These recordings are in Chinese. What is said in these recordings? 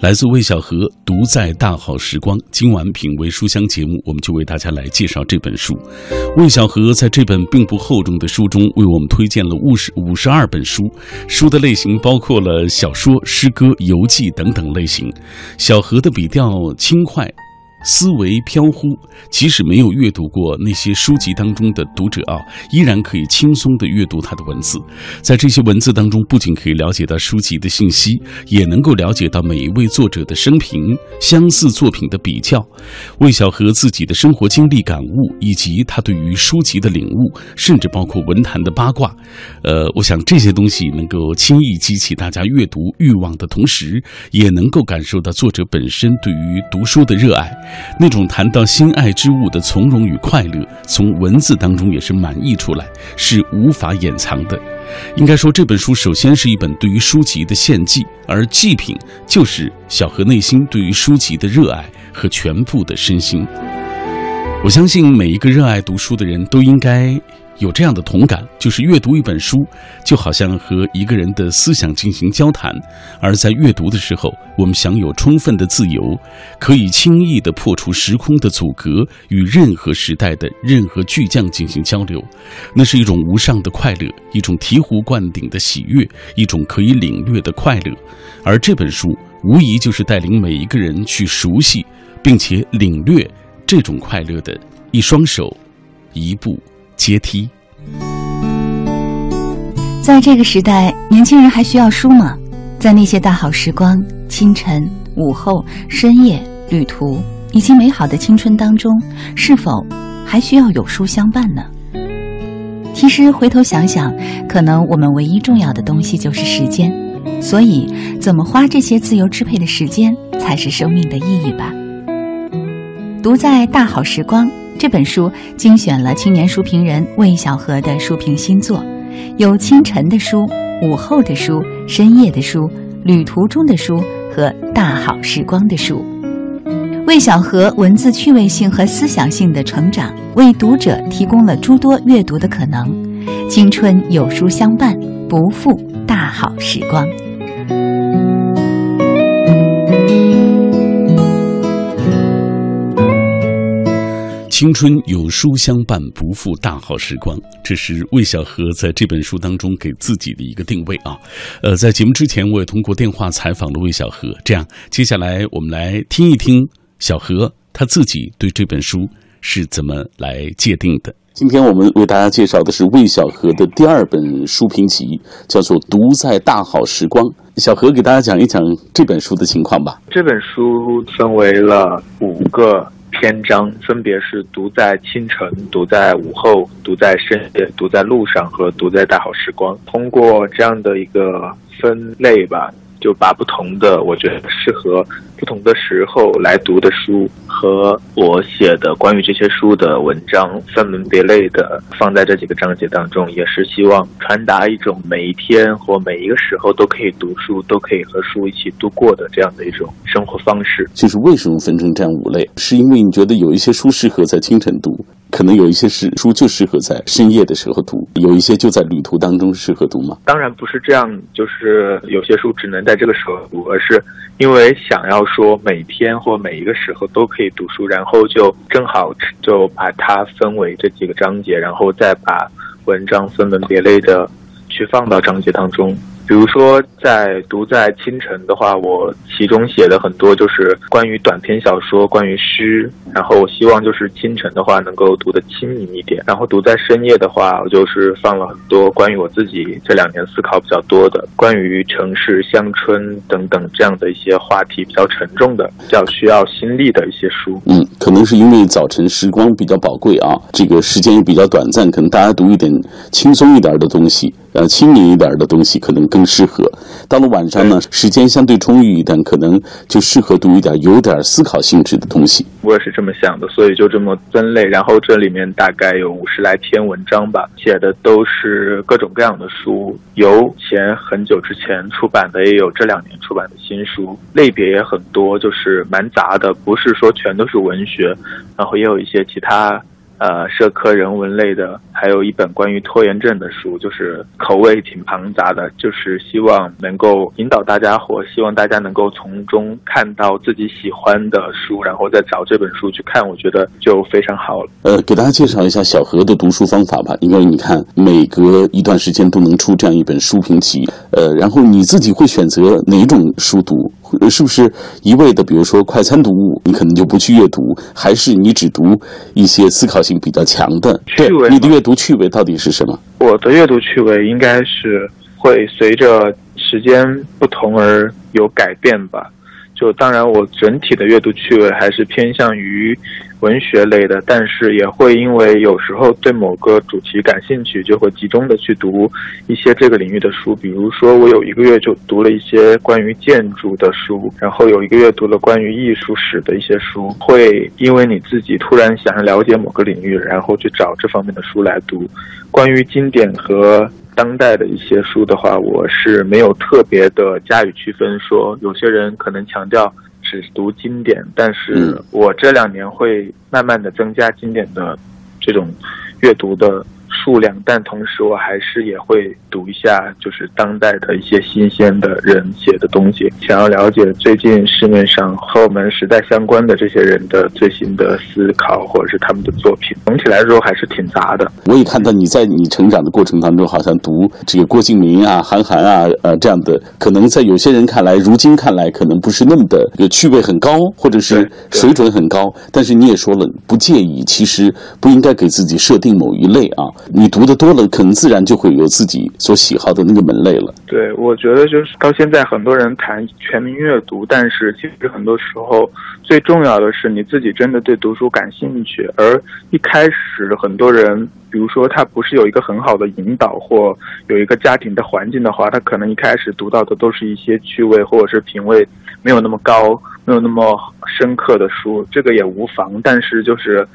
来自魏小河《独在大好时光》。今晚品味书香节目，我们就为大家来介绍这本书。魏小河在这本并不厚重的书中，为我们推荐了五十五十二本书，书的类型包括了小说、诗歌、游记等等类型。小河的笔调轻快。思维飘忽，即使没有阅读过那些书籍当中的读者啊，依然可以轻松地阅读他的文字。在这些文字当中，不仅可以了解到书籍的信息，也能够了解到每一位作者的生平、相似作品的比较、魏小河自己的生活经历感悟，以及他对于书籍的领悟，甚至包括文坛的八卦。呃，我想这些东西能够轻易激起大家阅读欲望的同时，也能够感受到作者本身对于读书的热爱。那种谈到心爱之物的从容与快乐，从文字当中也是满溢出来，是无法掩藏的。应该说，这本书首先是一本对于书籍的献祭，而祭品就是小何内心对于书籍的热爱和全部的身心。我相信每一个热爱读书的人都应该。有这样的同感，就是阅读一本书，就好像和一个人的思想进行交谈。而在阅读的时候，我们享有充分的自由，可以轻易地破除时空的阻隔，与任何时代的任何巨匠进行交流。那是一种无上的快乐，一种醍醐灌顶的喜悦，一种可以领略的快乐。而这本书无疑就是带领每一个人去熟悉，并且领略这种快乐的一双手，一步。阶梯，在这个时代，年轻人还需要书吗？在那些大好时光、清晨、午后、深夜、旅途以及美好的青春当中，是否还需要有书相伴呢？其实回头想想，可能我们唯一重要的东西就是时间，所以怎么花这些自由支配的时间，才是生命的意义吧。读在大好时光。这本书精选了青年书评人魏小河的书评新作，有清晨的书、午后的书、深夜的书、旅途中的书和大好时光的书。魏小河文字趣味性和思想性的成长，为读者提供了诸多阅读的可能。青春有书相伴，不负大好时光。青春有书相伴，不负大好时光。这是魏小河在这本书当中给自己的一个定位啊。呃，在节目之前，我也通过电话采访了魏小河。这样，接下来我们来听一听小何他自己对这本书是怎么来界定的。今天我们为大家介绍的是魏小河的第二本书评集，叫做《独在大好时光》。小何给大家讲一讲这本书的情况吧。这本书分为了五个。篇章分别是读在清晨、读在午后、读在深夜、读在路上和读在大好时光。通过这样的一个分类吧。就把不同的，我觉得适合不同的时候来读的书，和我写的关于这些书的文章分门别类的放在这几个章节当中，也是希望传达一种每一天或每一个时候都可以读书，都可以和书一起度过的这样的一种生活方式。就是为什么分成这样五类？是因为你觉得有一些书适合在清晨读？可能有一些是书就适合在深夜的时候读，有一些就在旅途当中适合读吗？当然不是这样，就是有些书只能在这个时候读，而是因为想要说每天或每一个时候都可以读书，然后就正好就把它分为这几个章节，然后再把文章分门别类的去放到章节当中。比如说，在读在清晨的话，我其中写的很多就是关于短篇小说，关于诗。然后我希望就是清晨的话能够读得轻盈一点。然后读在深夜的话，我就是放了很多关于我自己这两年思考比较多的，关于城市、乡村等等这样的一些话题比较沉重的、比较需要心力的一些书。嗯，可能是因为早晨时光比较宝贵啊，这个时间也比较短暂，可能大家读一点轻松一点的东西。呃，轻盈一点的东西可能更适合。到了晚上呢，时间相对充裕一点，可能就适合读一点有点思考性质的东西。我也是这么想的，所以就这么分类。然后这里面大概有五十来篇文章吧，写的都是各种各样的书，有前很久之前出版的，也有这两年出版的新书，类别也很多，就是蛮杂的，不是说全都是文学，然后也有一些其他。呃社科人文类的，还有一本关于拖延症的书，就是口味挺庞杂的，就是希望能够引导大家或希望大家能够从中看到自己喜欢的书，然后再找这本书去看，我觉得就非常好了。呃，给大家介绍一下小何的读书方法吧，因为你看每隔一段时间都能出这样一本书评集，呃，然后你自己会选择哪种书读？是不是一味的，比如说快餐读物，你可能就不去阅读，还是你只读一些思考性比较强的？趣味，你的阅读趣味到底是什么？我的阅读趣味应该是会随着时间不同而有改变吧。就当然，我整体的阅读趣味还是偏向于文学类的，但是也会因为有时候对某个主题感兴趣，就会集中的去读一些这个领域的书。比如说，我有一个月就读了一些关于建筑的书，然后有一个月读了关于艺术史的一些书。会因为你自己突然想要了解某个领域，然后去找这方面的书来读。关于经典和。当代的一些书的话，我是没有特别的加以区分。说有些人可能强调只读经典，但是我这两年会慢慢的增加经典的这种阅读的。数量，但同时我还是也会读一下，就是当代的一些新鲜的人写的东西，想要了解最近市面上和我们时代相关的这些人的最新的思考，或者是他们的作品。总体来说还是挺杂的。我也看到你在你成长的过程当中，好像读这个郭敬明啊、韩寒啊，呃这样的，可能在有些人看来，如今看来可能不是那么的有趣味很高，或者是水准很高。但是你也说了，不介意，其实不应该给自己设定某一类啊。你读的多了，可能自然就会有自己所喜好的那个门类了。对，我觉得就是到现在很多人谈全民阅读，但是其实很多时候最重要的是你自己真的对读书感兴趣。而一开始很多人，比如说他不是有一个很好的引导或有一个家庭的环境的话，他可能一开始读到的都是一些趣味或者是品味没有那么高、没有那么深刻的书，这个也无妨。但是就是。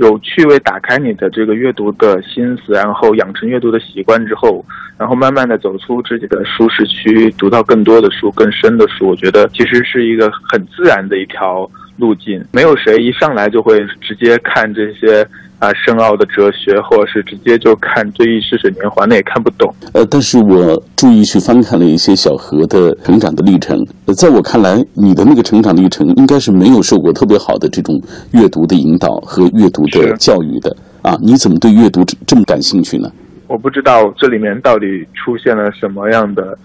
有趣味打开你的这个阅读的心思，然后养成阅读的习惯之后，然后慢慢的走出自己的舒适区，读到更多的书、更深的书，我觉得其实是一个很自然的一条路径。没有谁一上来就会直接看这些。啊，深奥的哲学，或者是直接就看《追忆似水年华》，那也看不懂。呃，但是我注意去翻看了一些小何的成长的历程。在我看来，你的那个成长历程应该是没有受过特别好的这种阅读的引导和阅读的教育的啊？你怎么对阅读这么感兴趣呢？我不知道这里面到底出现了什么样的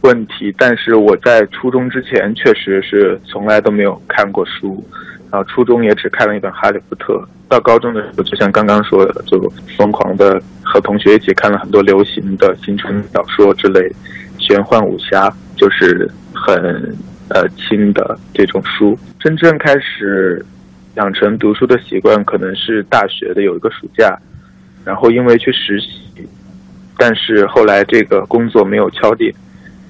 问题，但是我在初中之前确实是从来都没有看过书。然后初中也只看了一本《哈利波特》，到高中的时候，就像刚刚说的，就疯狂的和同学一起看了很多流行的青春小说之类，玄幻武侠，就是很呃轻的这种书。真正开始养成读书的习惯，可能是大学的有一个暑假，然后因为去实习，但是后来这个工作没有敲定，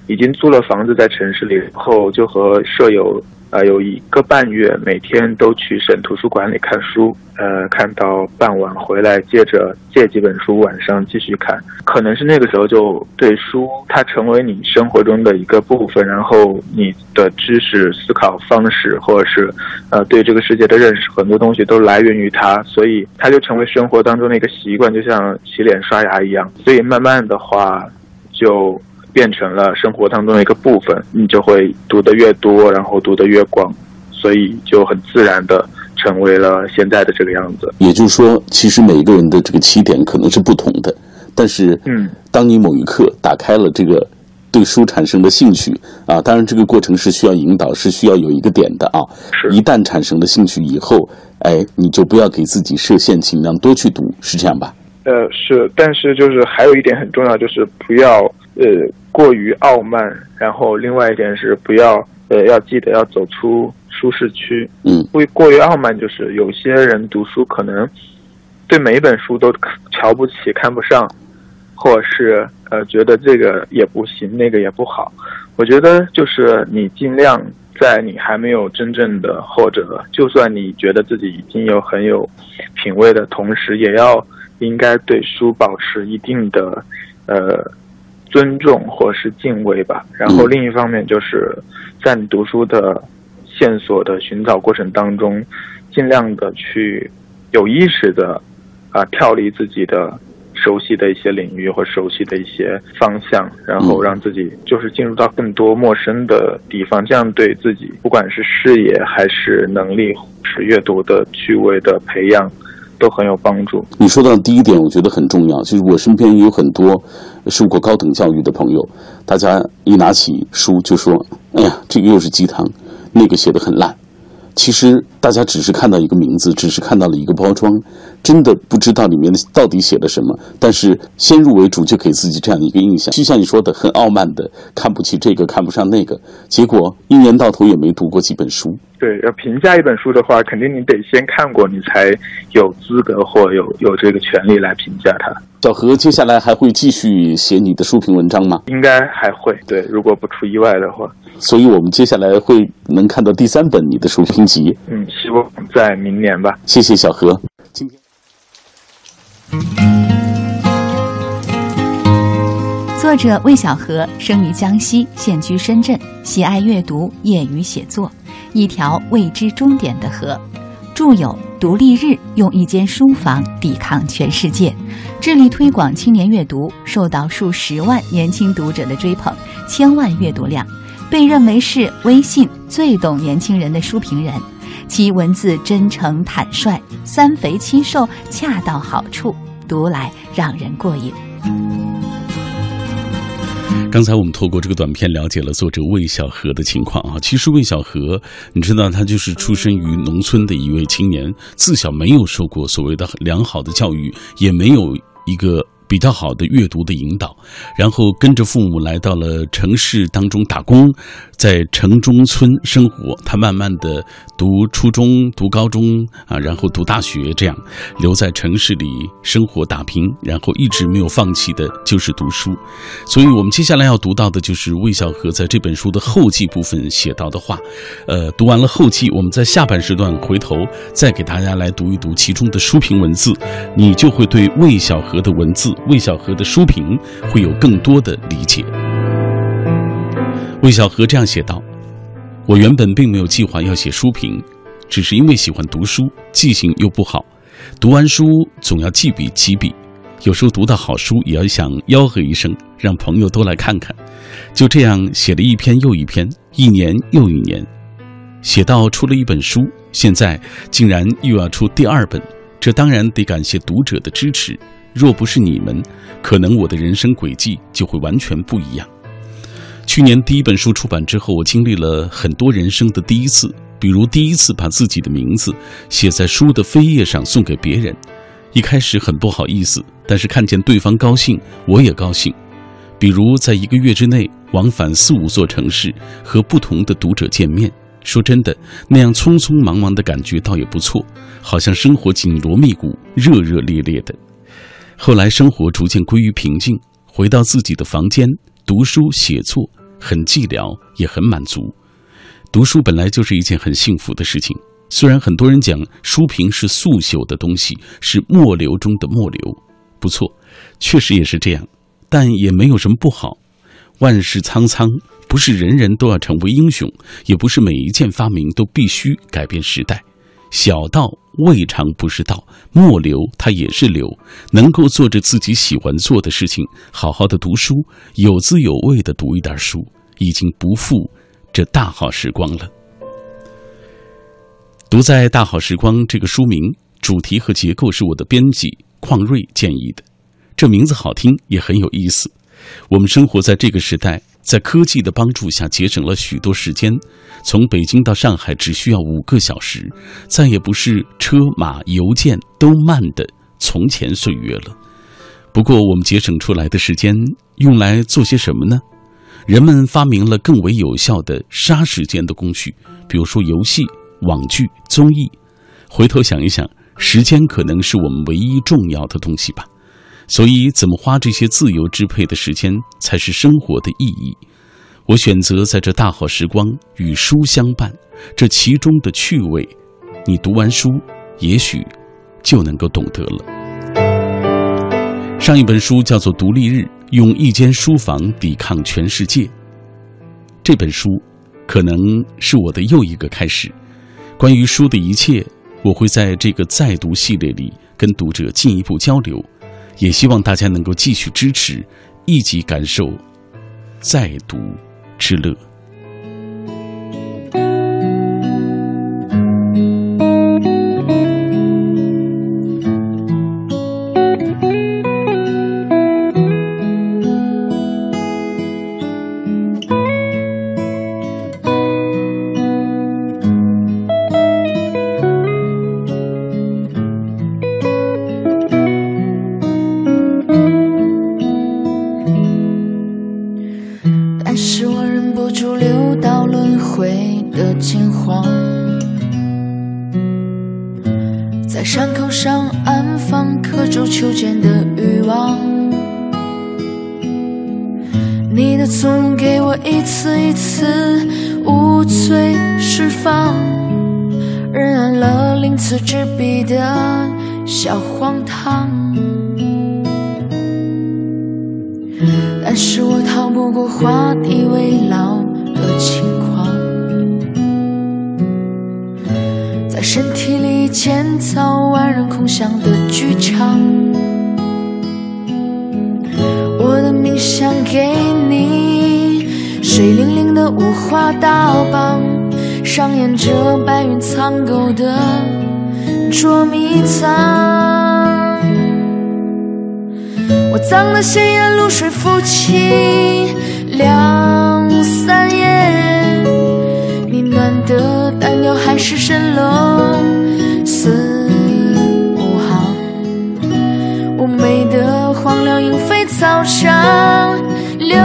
已经租了房子在城市里，然后就和舍友。呃，有一个半月，每天都去省图书馆里看书，呃，看到傍晚回来，接着借几本书，晚上继续看。可能是那个时候就对书，它成为你生活中的一个部分，然后你的知识、思考方式，或者是呃对这个世界的认识，很多东西都来源于它，所以它就成为生活当中的一个习惯，就像洗脸刷牙一样。所以慢慢的话，就。变成了生活当中的一个部分，你就会读得越多，然后读得越广，所以就很自然的成为了现在的这个样子。也就是说，其实每一个人的这个起点可能是不同的，但是，嗯，当你某一刻打开了这个对书产生的兴趣啊，当然这个过程是需要引导，是需要有一个点的啊。是。一旦产生了兴趣以后，哎，你就不要给自己设限，尽量多去读，是这样吧？呃，是，但是就是还有一点很重要，就是不要呃。过于傲慢，然后另外一点是不要呃要记得要走出舒适区。嗯，过过于傲慢就是有些人读书可能对每一本书都瞧不起、看不上，或者是呃觉得这个也不行，那个也不好。我觉得就是你尽量在你还没有真正的或者就算你觉得自己已经有很有品味的同时，也要应该对书保持一定的呃。尊重或是敬畏吧，然后另一方面就是在你读书的线索的寻找过程当中，尽量的去有意识的啊跳离自己的熟悉的一些领域或熟悉的一些方向，然后让自己就是进入到更多陌生的地方，这样对自己不管是视野还是能力，是阅读的趣味的培养。都很有帮助。你说到第一点，我觉得很重要。就是我身边也有很多受过高等教育的朋友，大家一拿起书就说：“哎呀，这个又是鸡汤，那个写的很烂。”其实大家只是看到一个名字，只是看到了一个包装，真的不知道里面的到底写了什么。但是先入为主就给自己这样的一个印象，就像你说的，很傲慢的看不起这个，看不上那个，结果一年到头也没读过几本书。对，要评价一本书的话，肯定你得先看过，你才有资格或有有这个权利来评价它。小何，接下来还会继续写你的书评文章吗？应该还会，对，如果不出意外的话。所以我们接下来会能看到第三本你的书评集。嗯，希望在明年吧。谢谢小何。今天，作者魏小何生于江西，现居深圳，喜爱阅读，业余写作。一条未知终点的河，著有《独立日》，用一间书房抵抗全世界，致力推广青年阅读，受到数十万年轻读者的追捧，千万阅读量，被认为是微信最懂年轻人的书评人。其文字真诚坦率，三肥七瘦恰到好处，读来让人过瘾。刚才我们透过这个短片了解了作者魏小河的情况啊。其实魏小河，你知道他就是出生于农村的一位青年，自小没有受过所谓的良好的教育，也没有一个。比较好的阅读的引导，然后跟着父母来到了城市当中打工，在城中村生活。他慢慢的读初中、读高中啊，然后读大学，这样留在城市里生活打拼，然后一直没有放弃的就是读书。所以我们接下来要读到的就是魏小河在这本书的后记部分写到的话。呃，读完了后记，我们在下半时段回头再给大家来读一读其中的书评文字，你就会对魏小河的文字。魏小河的书评会有更多的理解。魏小河这样写道：“我原本并没有计划要写书评，只是因为喜欢读书，记性又不好，读完书总要记笔记笔，有时候读到好书也要想吆喝一声，让朋友都来看看。就这样写了一篇又一篇，一年又一年，写到出了一本书，现在竟然又要出第二本，这当然得感谢读者的支持。”若不是你们，可能我的人生轨迹就会完全不一样。去年第一本书出版之后，我经历了很多人生的第一次，比如第一次把自己的名字写在书的扉页上送给别人，一开始很不好意思，但是看见对方高兴，我也高兴。比如在一个月之内往返四五座城市，和不同的读者见面，说真的，那样匆匆忙忙的感觉倒也不错，好像生活紧锣密鼓、热热烈烈的。后来生活逐渐归于平静，回到自己的房间读书写作，很寂寥，也很满足。读书本来就是一件很幸福的事情。虽然很多人讲书评是速朽的东西，是末流中的末流，不错，确实也是这样，但也没有什么不好。万事苍苍，不是人人都要成为英雄，也不是每一件发明都必须改变时代。小道未尝不是道，末流它也是流。能够做着自己喜欢做的事情，好好的读书，有滋有味的读一点书，已经不负这大好时光了。读在大好时光这个书名、主题和结构是我的编辑邝瑞建议的，这名字好听，也很有意思。我们生活在这个时代。在科技的帮助下，节省了许多时间。从北京到上海只需要五个小时，再也不是车马邮件都慢的从前岁月了。不过，我们节省出来的时间用来做些什么呢？人们发明了更为有效的杀时间的工具，比如说游戏、网剧、综艺。回头想一想，时间可能是我们唯一重要的东西吧。所以，怎么花这些自由支配的时间才是生活的意义？我选择在这大好时光与书相伴，这其中的趣味，你读完书，也许就能够懂得了。上一本书叫做《独立日》，用一间书房抵抗全世界。这本书可能是我的又一个开始。关于书的一切，我会在这个再读系列里跟读者进一步交流，也希望大家能够继续支持，一起感受再读之乐。当狗的捉迷藏我脏的鲜艳露水浮起两三夜你暖的单调还是蜃楼四五行我美的荒凉莺飞草长流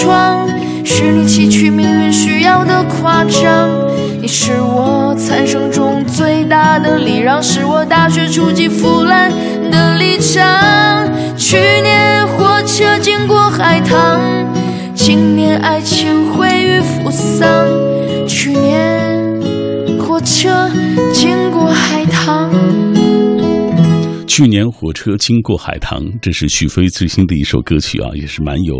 窗，是你崎岖命运需要的夸张。你是我残生中最大的礼让，是我大学初级腐烂的立场。去年火车经过海棠，今年爱情毁于扶桑。去年火车经过海棠这是许飞最新的一首歌曲啊，也是蛮有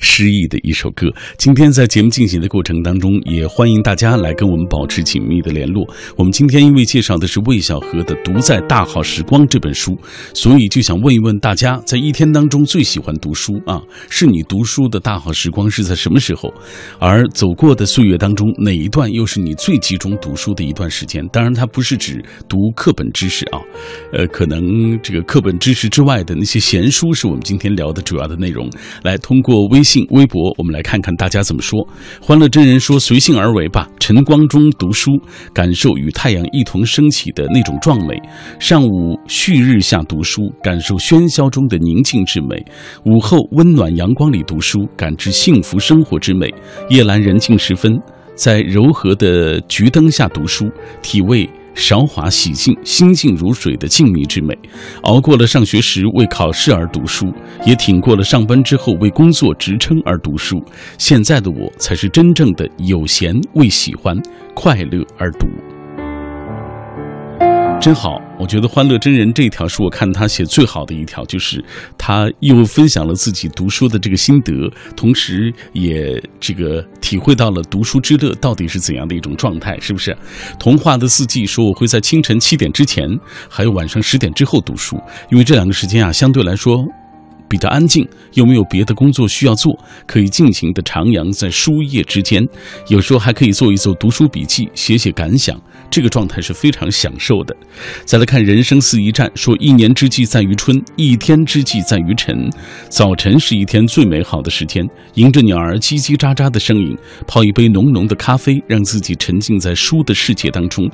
诗意的一首歌。今天在节目进行的过程当中，也欢迎大家来跟我们保持紧密的联络。我们今天因为介绍的是魏小河的《独在大好时光》这本书，所以就想问一问大家，在一天当中最喜欢读书啊？是你读书的大好时光是在什么时候？而走过的岁月当中，哪一段又是你最集中读书的一段时间？当然，它不是指读课本知识啊，呃，可能。这个课本知识之外的那些闲书，是我们今天聊的主要的内容。来，通过微信、微博，我们来看看大家怎么说。欢乐真人说：“随性而为吧，晨光中读书，感受与太阳一同升起的那种壮美；上午旭日下读书，感受喧嚣中的宁静之美；午后温暖阳光里读书，感知幸福生活之美；夜阑人静时分，在柔和的橘灯下读书，体味。”韶华洗净，心静如水的静谧之美，熬过了上学时为考试而读书，也挺过了上班之后为工作职称而读书。现在的我，才是真正的有闲为喜欢，快乐而读。真好，我觉得欢乐真人这一条是我看他写最好的一条，就是他又分享了自己读书的这个心得，同时也这个体会到了读书之乐到底是怎样的一种状态，是不是？童话的四季说我会在清晨七点之前，还有晚上十点之后读书，因为这两个时间啊相对来说比较安静，又没有别的工作需要做，可以尽情的徜徉在书页之间，有时候还可以做一做读书笔记，写写感想。这个状态是非常享受的。再来看人生四一站，说一年之计在于春，一天之计在于晨。早晨是一天最美好的时间，迎着鸟儿叽叽喳喳的声音，泡一杯浓浓的咖啡，让自己沉浸在书的世界当中。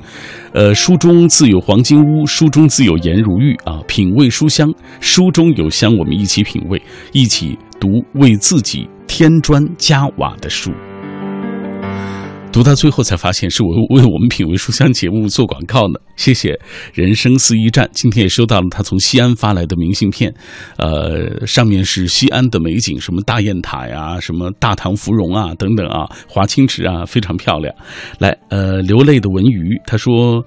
呃，书中自有黄金屋，书中自有颜如玉啊！品味书香，书中有香，我们一起品味，一起读为自己添砖加瓦的书。读到最后才发现是我为我们品味书香节目做广告呢，谢谢人生四驿站，今天也收到了他从西安发来的明信片，呃，上面是西安的美景，什么大雁塔呀，什么大唐芙蓉啊，等等啊，华清池啊，非常漂亮。来，呃，流泪的文鱼他说，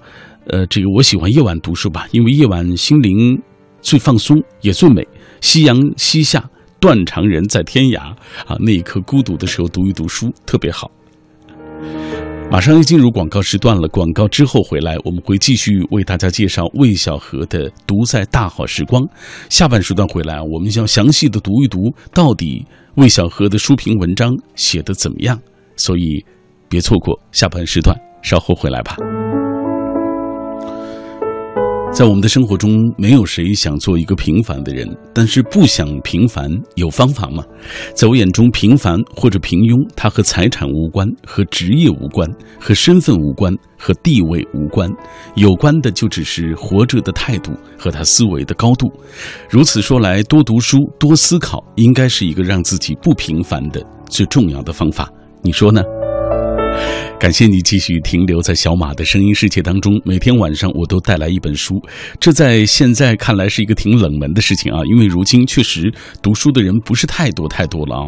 呃，这个我喜欢夜晚读书吧，因为夜晚心灵最放松也最美。夕阳西下，断肠人在天涯啊！那一刻孤独的时候读一读书，特别好。马上要进入广告时段了，广告之后回来，我们会继续为大家介绍魏小河的《独在大好时光》。下半时段回来，我们要详细的读一读，到底魏小河的书评文章写的怎么样？所以，别错过下半时段，稍后回来吧。在我们的生活中，没有谁想做一个平凡的人，但是不想平凡有方法吗？在我眼中，平凡或者平庸，它和财产无关，和职业无关，和身份无关，和地位无关，有关的就只是活着的态度和他思维的高度。如此说来，多读书、多思考，应该是一个让自己不平凡的最重要的方法。你说呢？感谢你继续停留在小马的声音世界当中。每天晚上我都带来一本书，这在现在看来是一个挺冷门的事情啊，因为如今确实读书的人不是太多太多了啊。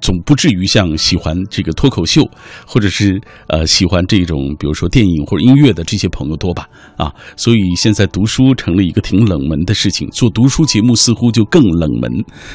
总不至于像喜欢这个脱口秀，或者是呃喜欢这种比如说电影或者音乐的这些朋友多吧啊，所以现在读书成了一个挺冷门的事情，做读书节目似乎就更冷门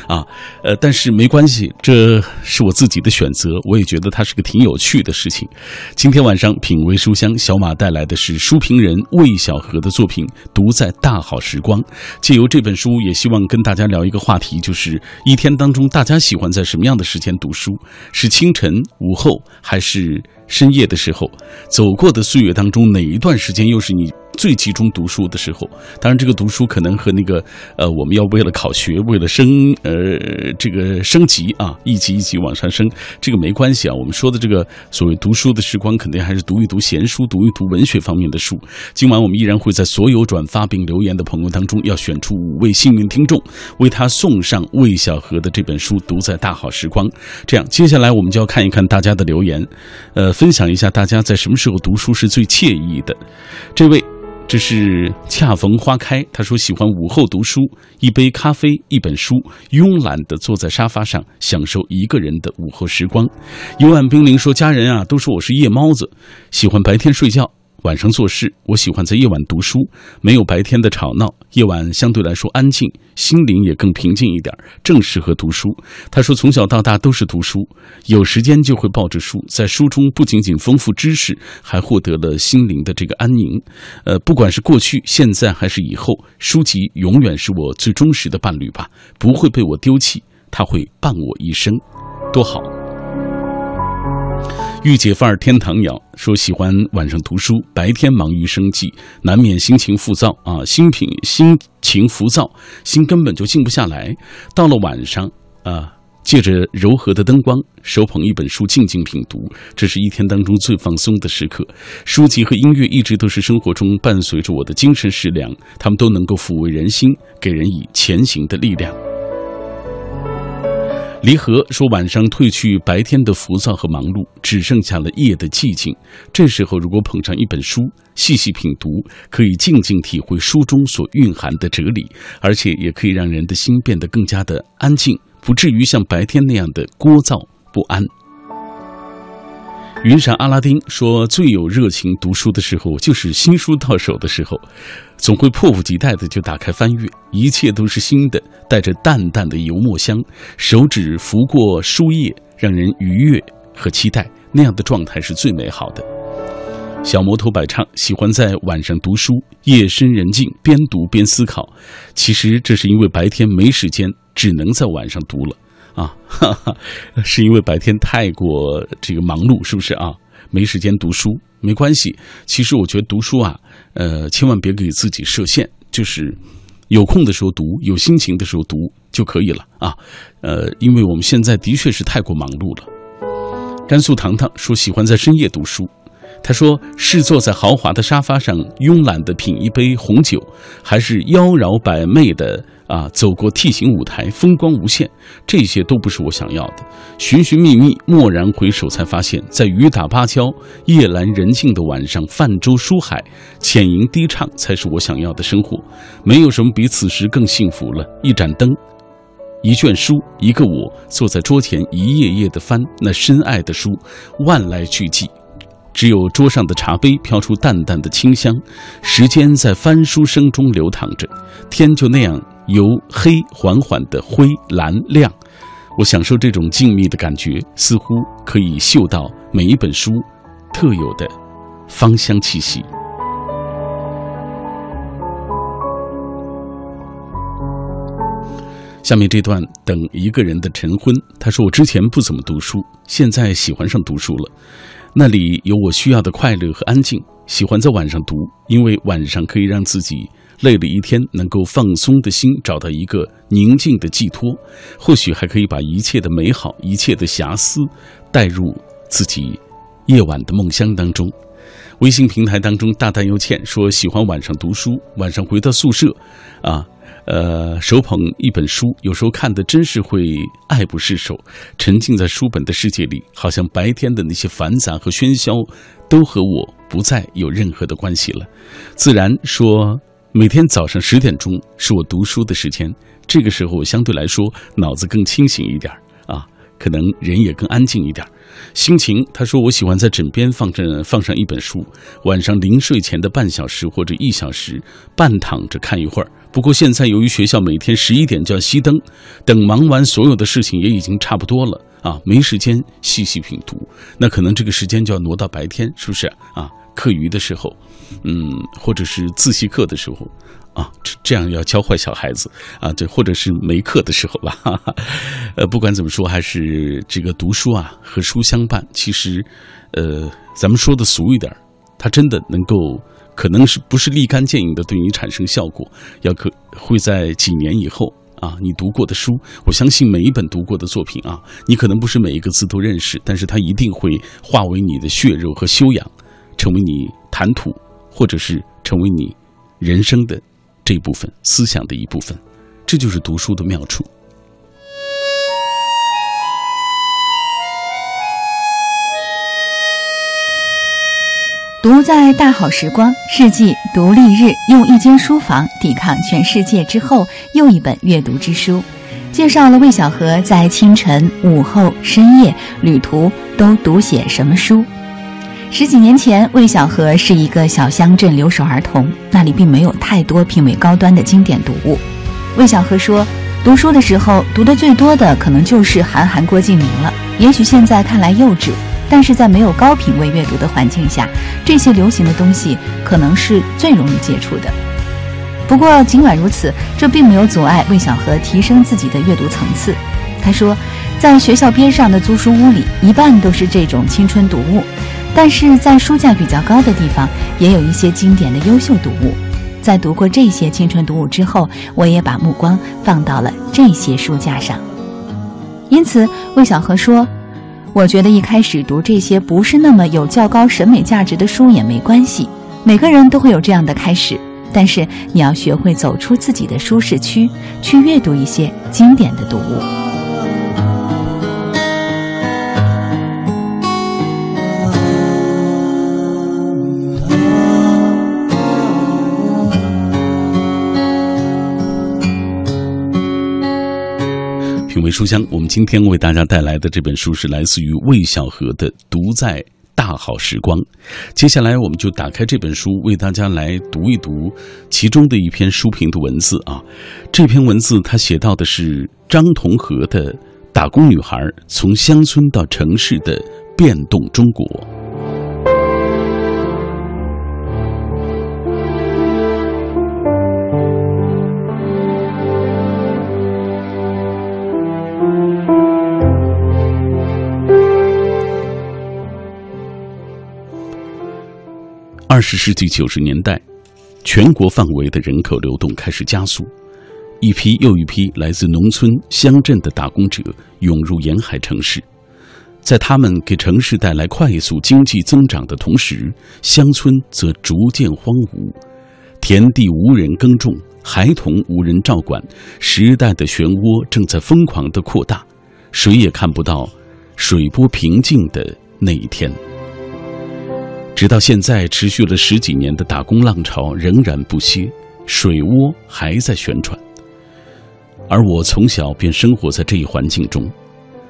啊，呃，但是没关系，这是我自己的选择，我也觉得它是个挺有趣的事情。今天晚上品味书香，小马带来的是书评人魏小河的作品《读在大好时光》，借由这本书，也希望跟大家聊一个话题，就是一天当中大家喜欢在什么样的时。前读书是清晨、午后还是深夜的时候？走过的岁月当中，哪一段时间又是你？最集中读书的时候，当然这个读书可能和那个呃，我们要为了考学，为了升呃这个升级啊，一级一级往上升，这个没关系啊。我们说的这个所谓读书的时光，肯定还是读一读闲书，读一读文学方面的书。今晚我们依然会在所有转发并留言的朋友当中，要选出五位幸运听众，为他送上魏小河的这本书《读在大好时光》。这样，接下来我们就要看一看大家的留言，呃，分享一下大家在什么时候读书是最惬意的。这位。这是恰逢花开。他说喜欢午后读书，一杯咖啡，一本书，慵懒地坐在沙发上，享受一个人的午后时光。幽暗冰凌说家人啊都说我是夜猫子，喜欢白天睡觉。晚上做事，我喜欢在夜晚读书，没有白天的吵闹，夜晚相对来说安静，心灵也更平静一点，正适合读书。他说，从小到大都是读书，有时间就会抱着书，在书中不仅仅丰富知识，还获得了心灵的这个安宁。呃，不管是过去、现在还是以后，书籍永远是我最忠实的伴侣吧，不会被我丢弃，它会伴我一生，多好。御姐范儿天堂鸟说喜欢晚上读书，白天忙于生计，难免心情浮躁啊，心品心情浮躁，心根本就静不下来。到了晚上啊，借着柔和的灯光，手捧一本书，静静品读，这是一天当中最放松的时刻。书籍和音乐一直都是生活中伴随着我的精神食粮，他们都能够抚慰人心，给人以前行的力量。离合说：“晚上褪去白天的浮躁和忙碌，只剩下了夜的寂静。这时候，如果捧上一本书，细细品读，可以静静体会书中所蕴含的哲理，而且也可以让人的心变得更加的安静，不至于像白天那样的聒噪不安。”云闪阿拉丁说：“最有热情读书的时候，就是新书到手的时候，总会迫不及待的就打开翻阅，一切都是新的，带着淡淡的油墨香，手指拂过书页，让人愉悦和期待，那样的状态是最美好的。”小魔头百唱喜欢在晚上读书，夜深人静，边读边思考。其实这是因为白天没时间，只能在晚上读了。啊，哈哈，是因为白天太过这个忙碌，是不是啊？没时间读书，没关系。其实我觉得读书啊，呃，千万别给自己设限，就是有空的时候读，有心情的时候读就可以了啊。呃，因为我们现在的确是太过忙碌了。甘肃糖糖说喜欢在深夜读书，他说是坐在豪华的沙发上慵懒的品一杯红酒，还是妖娆百媚的。啊，走过 T 型舞台，风光无限，这些都不是我想要的。寻寻觅觅，蓦然回首，才发现，在雨打芭蕉、夜阑人静的晚上，泛舟书海，浅吟低唱，才是我想要的生活。没有什么比此时更幸福了。一盏灯，一卷书，一个我，坐在桌前，一页页的翻那深爱的书，万籁俱寂，只有桌上的茶杯飘出淡淡的清香，时间在翻书声中流淌着，天就那样由黑缓缓的灰蓝亮。我享受这种静谧的感觉，似乎可以嗅到每一本书特有的芳香气息。下面这段等一个人的晨昏，他说：“我之前不怎么读书，现在喜欢上读书了。那里有我需要的快乐和安静，喜欢在晚上读，因为晚上可以让自己累了一天能够放松的心找到一个宁静的寄托，或许还可以把一切的美好、一切的遐思带入自己夜晚的梦乡当中。”微信平台当中，大胆又倩说：“喜欢晚上读书，晚上回到宿舍，啊。”呃，手捧一本书，有时候看的真是会爱不释手，沉浸在书本的世界里，好像白天的那些繁杂和喧嚣，都和我不再有任何的关系了。自然说，每天早上十点钟是我读书的时间，这个时候我相对来说脑子更清醒一点啊，可能人也更安静一点。心情，他说我喜欢在枕边放着放上一本书，晚上临睡前的半小时或者一小时，半躺着看一会儿。不过现在由于学校每天十一点就要熄灯，等忙完所有的事情也已经差不多了啊，没时间细细品读。那可能这个时间就要挪到白天，是不是啊？课余的时候，嗯，或者是自习课的时候。啊，这这样要教坏小孩子啊，这或者是没课的时候吧，哈哈。呃，不管怎么说，还是这个读书啊，和书相伴。其实，呃，咱们说的俗一点，它真的能够，可能是不是立竿见影的对你产生效果，要可会在几年以后啊，你读过的书，我相信每一本读过的作品啊，你可能不是每一个字都认识，但是它一定会化为你的血肉和修养，成为你谈吐，或者是成为你人生的。这部分思想的一部分，这就是读书的妙处。读在大好时光，世纪独立日，用一间书房抵抗全世界之后，又一本阅读之书，介绍了魏小河在清晨、午后、深夜旅途都读写什么书。十几年前，魏小河是一个小乡镇留守儿童，那里并没有太多品味高端的经典读物。魏小河说，读书的时候读的最多的可能就是韩寒、郭敬明了。也许现在看来幼稚，但是在没有高品位阅读的环境下，这些流行的东西可能是最容易接触的。不过，尽管如此，这并没有阻碍魏小河提升自己的阅读层次。他说，在学校边上的租书屋里，一半都是这种青春读物。但是在书架比较高的地方，也有一些经典的优秀读物。在读过这些青春读物之后，我也把目光放到了这些书架上。因此，魏小河说：“我觉得一开始读这些不是那么有较高审美价值的书也没关系，每个人都会有这样的开始。但是你要学会走出自己的舒适区，去阅读一些经典的读物。”品味书香，我们今天为大家带来的这本书是来自于魏小河的《读在大好时光》。接下来，我们就打开这本书，为大家来读一读其中的一篇书评的文字啊。这篇文字他写到的是张同和的打工女孩从乡村到城市的变动中国。十世纪九十年代，全国范围的人口流动开始加速，一批又一批来自农村乡镇的打工者涌入沿海城市，在他们给城市带来快速经济增长的同时，乡村则逐渐荒芜，田地无人耕种，孩童无人照管，时代的漩涡正在疯狂的扩大，谁也看不到水波平静的那一天。直到现在，持续了十几年的打工浪潮仍然不歇，水涡还在旋转。而我从小便生活在这一环境中，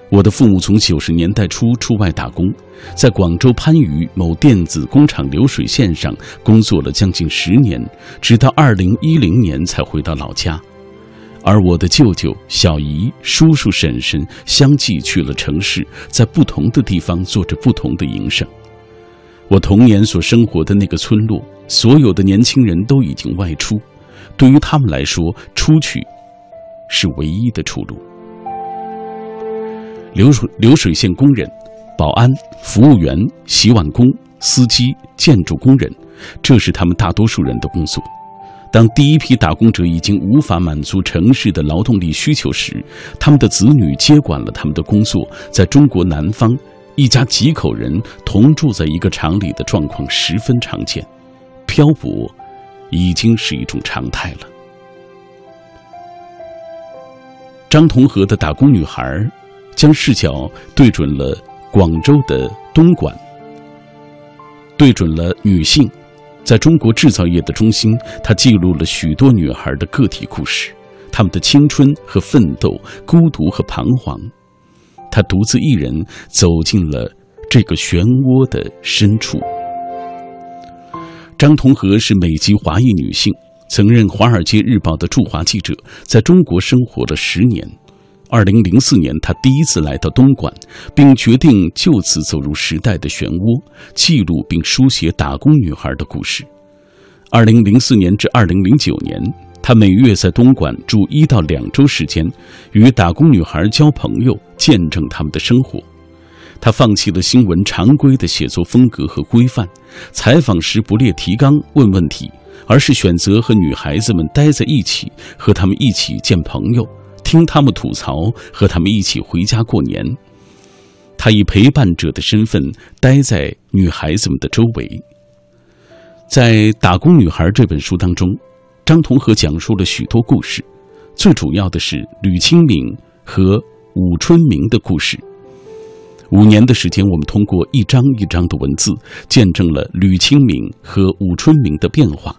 我的父母从九十年代初出外打工，在广州番禺某电子工厂流水线上工作了将近十年，直到二零一零年才回到老家。而我的舅舅、小姨、叔叔、婶婶相继去了城市，在不同的地方做着不同的营生。我童年所生活的那个村落，所有的年轻人都已经外出，对于他们来说，出去是唯一的出路。流水流水线工人、保安、服务员、洗碗工、司机、建筑工人，这是他们大多数人的工作。当第一批打工者已经无法满足城市的劳动力需求时，他们的子女接管了他们的工作。在中国南方，一家几口人同住在一个厂里的状况十分常见，漂泊已经是一种常态了。张同和的打工女孩。将视角对准了广州的东莞，对准了女性，在中国制造业的中心，她记录了许多女孩的个体故事，她们的青春和奋斗，孤独和彷徨。她独自一人走进了这个漩涡的深处。张同和是美籍华裔女性，曾任《华尔街日报》的驻华记者，在中国生活了十年。二零零四年，他第一次来到东莞，并决定就此走入时代的漩涡，记录并书写打工女孩的故事。二零零四年至二零零九年，他每月在东莞住一到两周时间，与打工女孩交朋友，见证他们的生活。他放弃了新闻常规的写作风格和规范，采访时不列提纲问问题，而是选择和女孩子们待在一起，和她们一起见朋友。听他们吐槽，和他们一起回家过年。他以陪伴者的身份待在女孩子们的周围。在《打工女孩》这本书当中，张同和讲述了许多故事，最主要的是吕清明和武春明的故事。五年的时间，我们通过一张一张的文字，见证了吕清明和武春明的变化。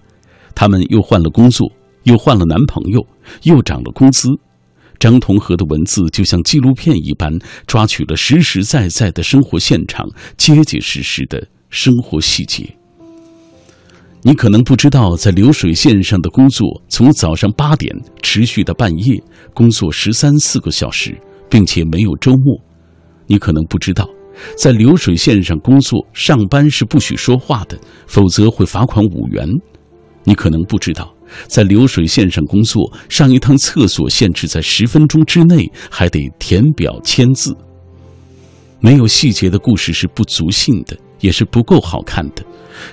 他们又换了工作，又换了男朋友，又涨了工资。张同和的文字就像纪录片一般，抓取了实实在在的生活现场，结结实实的生活细节。你可能不知道，在流水线上的工作，从早上八点持续到半夜，工作十三四个小时，并且没有周末。你可能不知道，在流水线上工作，上班是不许说话的，否则会罚款五元。你可能不知道。在流水线上工作，上一趟厕所限制在十分钟之内，还得填表签字。没有细节的故事是不足信的，也是不够好看的。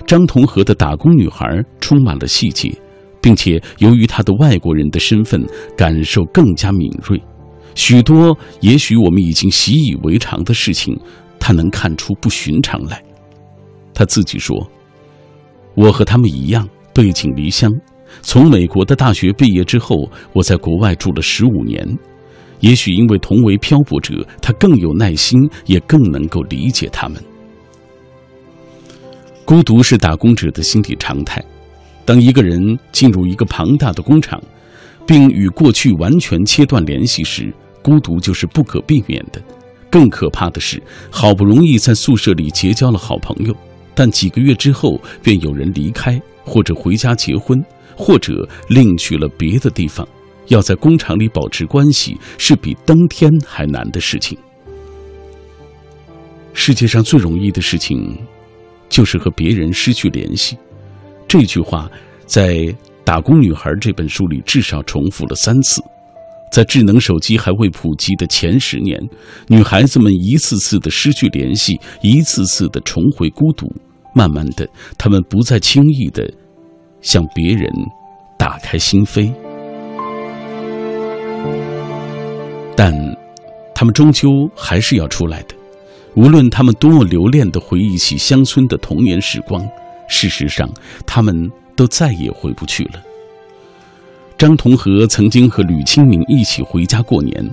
张同和的打工女孩充满了细节，并且由于她的外国人的身份，感受更加敏锐。许多也许我们已经习以为常的事情，她能看出不寻常来。她自己说：“我和他们一样，背井离乡。”从美国的大学毕业之后，我在国外住了十五年。也许因为同为漂泊者，他更有耐心，也更能够理解他们。孤独是打工者的心理常态。当一个人进入一个庞大的工厂，并与过去完全切断联系时，孤独就是不可避免的。更可怕的是，好不容易在宿舍里结交了好朋友，但几个月之后便有人离开，或者回家结婚。或者另去了别的地方，要在工厂里保持关系是比登天还难的事情。世界上最容易的事情，就是和别人失去联系。这句话在《打工女孩》这本书里至少重复了三次。在智能手机还未普及的前十年，女孩子们一次次的失去联系，一次次的重回孤独。慢慢的，她们不再轻易的。向别人打开心扉，但他们终究还是要出来的。无论他们多么留恋的回忆起乡村的童年时光，事实上，他们都再也回不去了。张同和曾经和吕清明一起回家过年，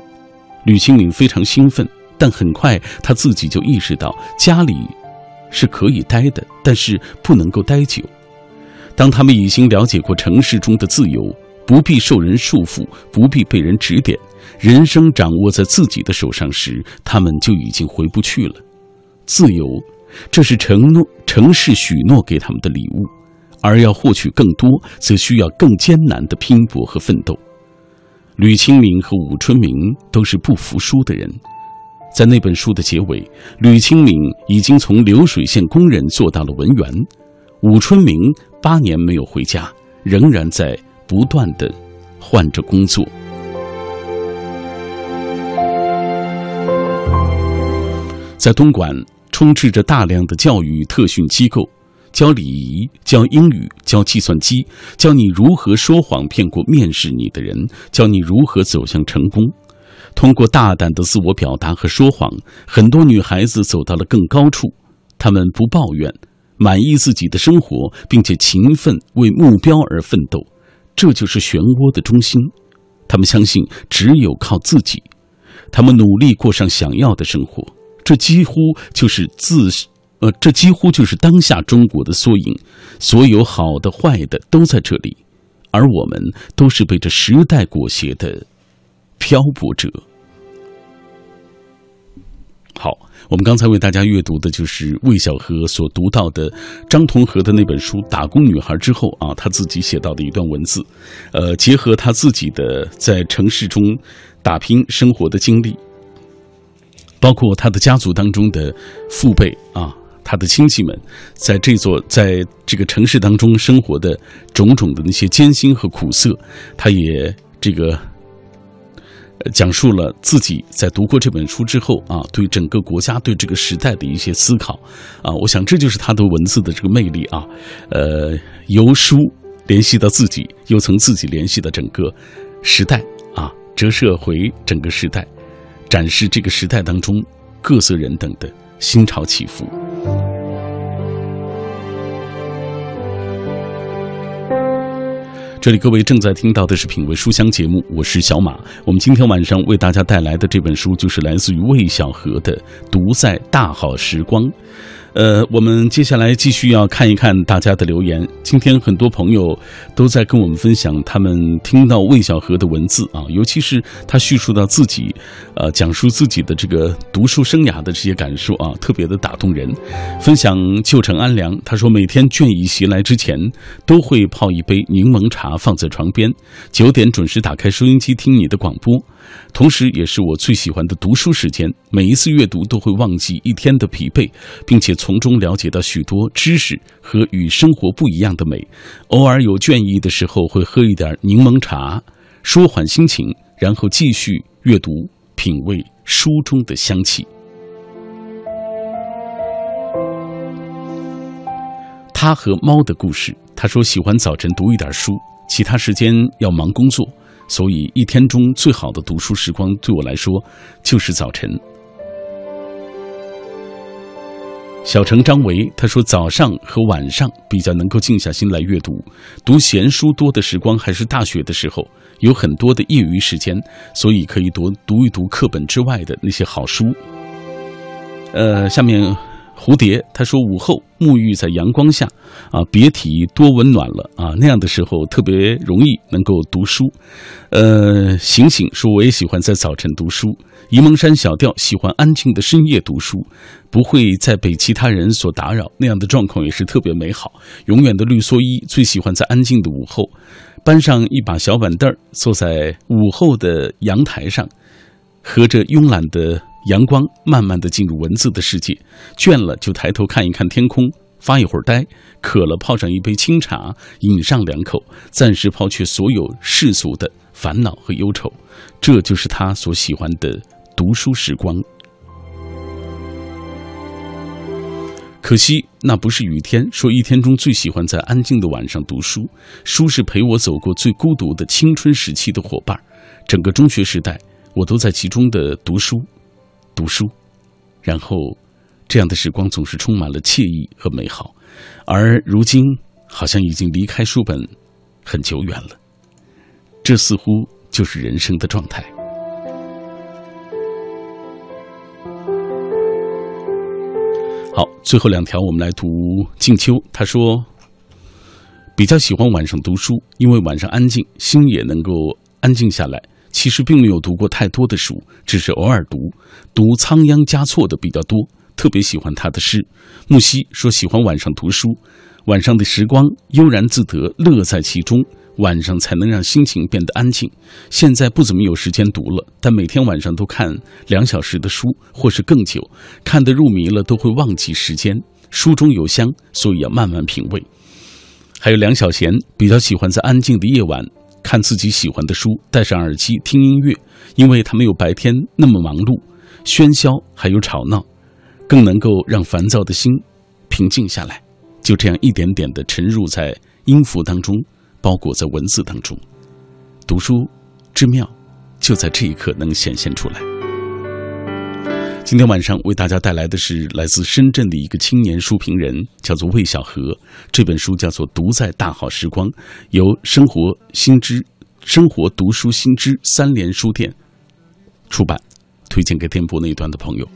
吕清明非常兴奋，但很快他自己就意识到家里是可以待的，但是不能够待久。当他们已经了解过城市中的自由，不必受人束缚，不必被人指点，人生掌握在自己的手上时，他们就已经回不去了。自由，这是承诺城市许诺给他们的礼物，而要获取更多，则需要更艰难的拼搏和奋斗。吕清明和武春明都是不服输的人，在那本书的结尾，吕清明已经从流水线工人做到了文员，武春明八年没有回家，仍然在不断的换着工作。在东莞，充斥着大量的教育特训机构。教礼仪，教英语，教计算机，教你如何说谎骗过面试你的人，教你如何走向成功。通过大胆的自我表达和说谎，很多女孩子走到了更高处。她们不抱怨，满意自己的生活，并且勤奋为目标而奋斗。这就是漩涡的中心。她们相信，只有靠自己，她们努力过上想要的生活。这几乎就是自。呃，这几乎就是当下中国的缩影，所有好的、坏的都在这里，而我们都是被这时代裹挟的漂泊者。好，我们刚才为大家阅读的就是魏小河所读到的张同和的那本书《打工女孩》之后啊，他自己写到的一段文字，呃，结合他自己的在城市中打拼生活的经历，包括他的家族当中的父辈啊。他的亲戚们在这座在这个城市当中生活的种种的那些艰辛和苦涩，他也这个讲述了自己在读过这本书之后啊，对整个国家、对这个时代的一些思考啊。我想这就是他的文字的这个魅力啊。呃，由书联系到自己，又从自己联系到整个时代啊，折射回整个时代，展示这个时代当中各色人等的心潮起伏。这里各位正在听到的是品味书香节目，我是小马。我们今天晚上为大家带来的这本书就是来自于魏小河的《独在大好时光》。呃，我们接下来继续要看一看大家的留言。今天很多朋友都在跟我们分享他们听到魏小河的文字啊，尤其是他叙述到自己，呃，讲述自己的这个读书生涯的这些感受啊，特别的打动人。分享旧城安良，他说每天倦意袭来之前，都会泡一杯柠檬茶放在床边，九点准时打开收音机听你的广播。同时，也是我最喜欢的读书时间。每一次阅读都会忘记一天的疲惫，并且从从中了解到许多知识和与生活不一样的美。偶尔有倦意的时候，会喝一点柠檬茶，舒缓心情，然后继续阅读，品味书中的香气。他和猫的故事。他说喜欢早晨读一点书，其他时间要忙工作。所以，一天中最好的读书时光，对我来说就是早晨。小城张维他说，早上和晚上比较能够静下心来阅读。读闲书多的时光还是大学的时候，有很多的业余时间，所以可以读读一读课本之外的那些好书。呃，下面。蝴蝶他说：“午后沐浴在阳光下，啊，别提多温暖了啊！那样的时候特别容易能够读书。”呃，醒醒说：“我也喜欢在早晨读书。”沂蒙山小调喜欢安静的深夜读书，不会再被其他人所打扰，那样的状况也是特别美好。永远的绿蓑衣最喜欢在安静的午后，搬上一把小板凳坐在午后的阳台上，喝着慵懒的。阳光慢慢的进入文字的世界，倦了就抬头看一看天空，发一会儿呆；渴了泡上一杯清茶，饮上两口，暂时抛却所有世俗的烦恼和忧愁。这就是他所喜欢的读书时光。可惜那不是雨天，说一天中最喜欢在安静的晚上读书，书是陪我走过最孤独的青春时期的伙伴。整个中学时代，我都在其中的读书。读书，然后，这样的时光总是充满了惬意和美好，而如今好像已经离开书本很久远了。这似乎就是人生的状态。好，最后两条我们来读静秋。他说，比较喜欢晚上读书，因为晚上安静，心也能够安静下来。其实并没有读过太多的书，只是偶尔读，读仓央嘉措的比较多。特别喜欢他的诗。木西说喜欢晚上读书，晚上的时光悠然自得，乐在其中。晚上才能让心情变得安静。现在不怎么有时间读了，但每天晚上都看两小时的书，或是更久。看得入迷了，都会忘记时间。书中有香，所以要慢慢品味。还有梁小贤比较喜欢在安静的夜晚看自己喜欢的书，戴上耳机听音乐，因为他没有白天那么忙碌、喧嚣，还有吵闹。更能够让烦躁的心平静下来，就这样一点点的沉入在音符当中，包裹在文字当中。读书之妙，就在这一刻能显现出来。今天晚上为大家带来的是来自深圳的一个青年书评人，叫做魏小河。这本书叫做《独在大好时光》，由生活新知、生活读书新知三联书店出版，推荐给电波那一端的朋友。